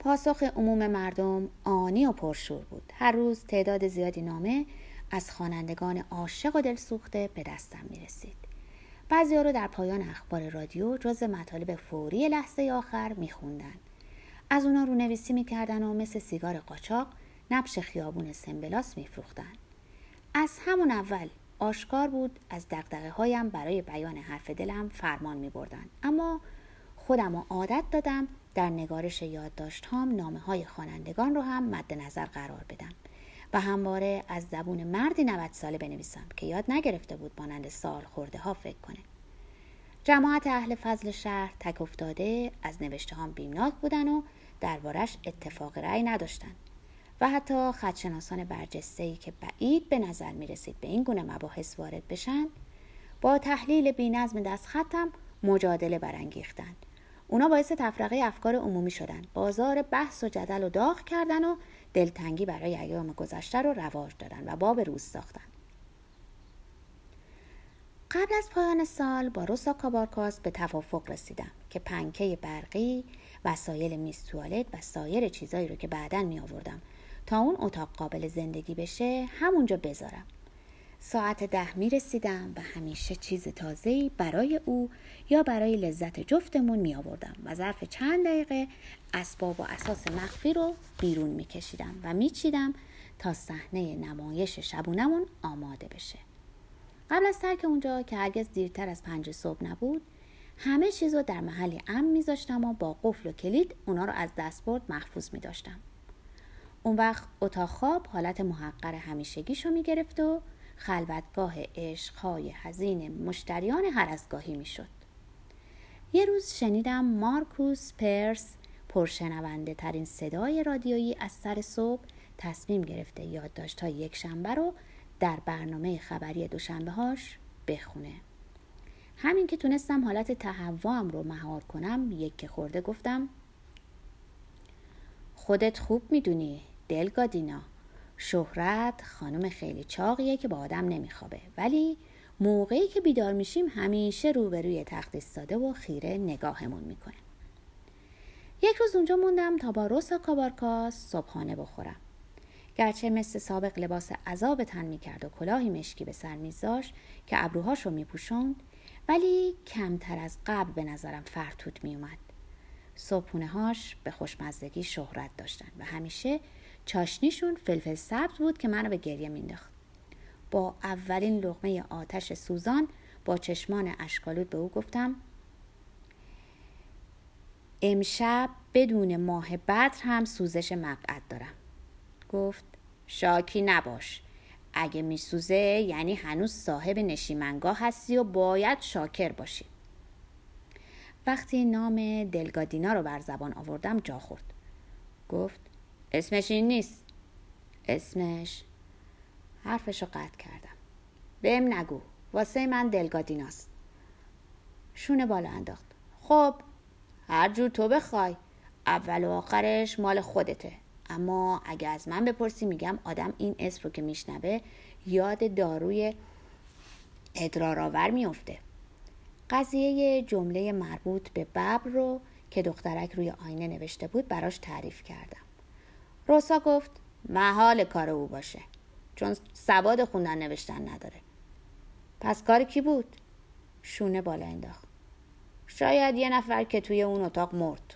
پاسخ عموم مردم آنی و پرشور بود هر روز تعداد زیادی نامه از خوانندگان عاشق و دلسوخته به دستم می رسید بعضی رو در پایان اخبار رادیو جز مطالب فوری لحظه آخر می خوندن. از اونا رو نویسی می کردن و مثل سیگار قاچاق نبش خیابون سمبلاس می فروختن. از همون اول آشکار بود از دقدقه هایم برای بیان حرف دلم فرمان می بردن. اما خودم رو عادت دادم در نگارش یادداشت هم نامه های خوانندگان رو هم مد نظر قرار بدم و همواره از زبون مردی 90 ساله بنویسم که یاد نگرفته بود مانند سال خورده ها فکر کنه. جماعت اهل فضل شهر تک افتاده از نوشته هم بیمناک بودن و دربارش اتفاق رأی نداشتن و حتی خدشناسان برجسته ای که بعید به نظر می رسید به این گونه مباحث وارد بشن با تحلیل بی نظم دست خطم مجادله برانگیختند. اونا باعث تفرقه افکار عمومی شدن. بازار بحث و جدل و داغ کردن و دلتنگی برای ایام گذشته رو رواج دادن و باب روز ساختن. قبل از پایان سال با روسا کابارکاس به توافق رسیدم که پنکه برقی وسایل میز توالت و سایر چیزایی رو که بعدا می آوردم تا اون اتاق قابل زندگی بشه همونجا بذارم. ساعت ده می رسیدم و همیشه چیز تازه‌ای برای او یا برای لذت جفتمون می آوردم و ظرف چند دقیقه اسباب و اساس مخفی رو بیرون می کشیدم و می چیدم تا صحنه نمایش شبونمون آماده بشه. قبل از ترک اونجا که هرگز دیرتر از پنج صبح نبود همه چیز رو در محلی امن میذاشتم و با قفل و کلید اونا رو از دستبرد محفوظ می داشتم. اون وقت اتاق خواب حالت محقر همیشگیشو می گرفت و خلوتگاه عشقهای حزین مشتریان هرزگاهی می شد. یه روز شنیدم مارکوس پرس پرشنونده ترین صدای رادیویی از سر صبح تصمیم گرفته یادداشت های یک شنبه رو در برنامه خبری دوشنبه هاش بخونه. همین که تونستم حالت تهوام رو مهار کنم یک که خورده گفتم خودت خوب می‌دونی دلگادینا شهرت خانم خیلی چاقیه که با آدم نمیخوابه. ولی موقعی که بیدار میشیم همیشه روبروی تخت ایستاده و خیره نگاهمون می‌کنه. یک روز اونجا موندم تا با روسا کابارکاس صبحانه بخورم. گرچه مثل سابق لباس عذاب تن می‌کرد و کلاهی مشکی به سر میذاشت که ابروهاش رو میپوشوند ولی کمتر از قبل به نظرم فرتوت میومد صبحونه هاش به خوشمزدگی شهرت داشتن و همیشه چاشنیشون فلفل سبز بود که منو به گریه مینداخت با اولین لغمه آتش سوزان با چشمان اشکالود به او گفتم امشب بدون ماه بدر هم سوزش مقعد دارم. گفت شاکی نباش. اگه میسوزه یعنی هنوز صاحب نشیمنگاه هستی و باید شاکر باشی. وقتی نام دلگادینا رو بر زبان آوردم جا خورد. گفت اسمش این نیست. اسمش حرفشو قطع کردم. بهم نگو واسه من دلگادیناست. شونه بالا انداخت. خب هر جور تو بخوای. اول و آخرش مال خودته. اما اگه از من بپرسی میگم آدم این اسم رو که میشنوه یاد داروی ادرارآور میفته قضیه جمله مربوط به ببر رو که دخترک روی آینه نوشته بود براش تعریف کردم. روسا گفت محال کار او باشه چون سواد خوندن نوشتن نداره. پس کار کی بود؟ شونه بالا انداخت. شاید یه نفر که توی اون اتاق مرد.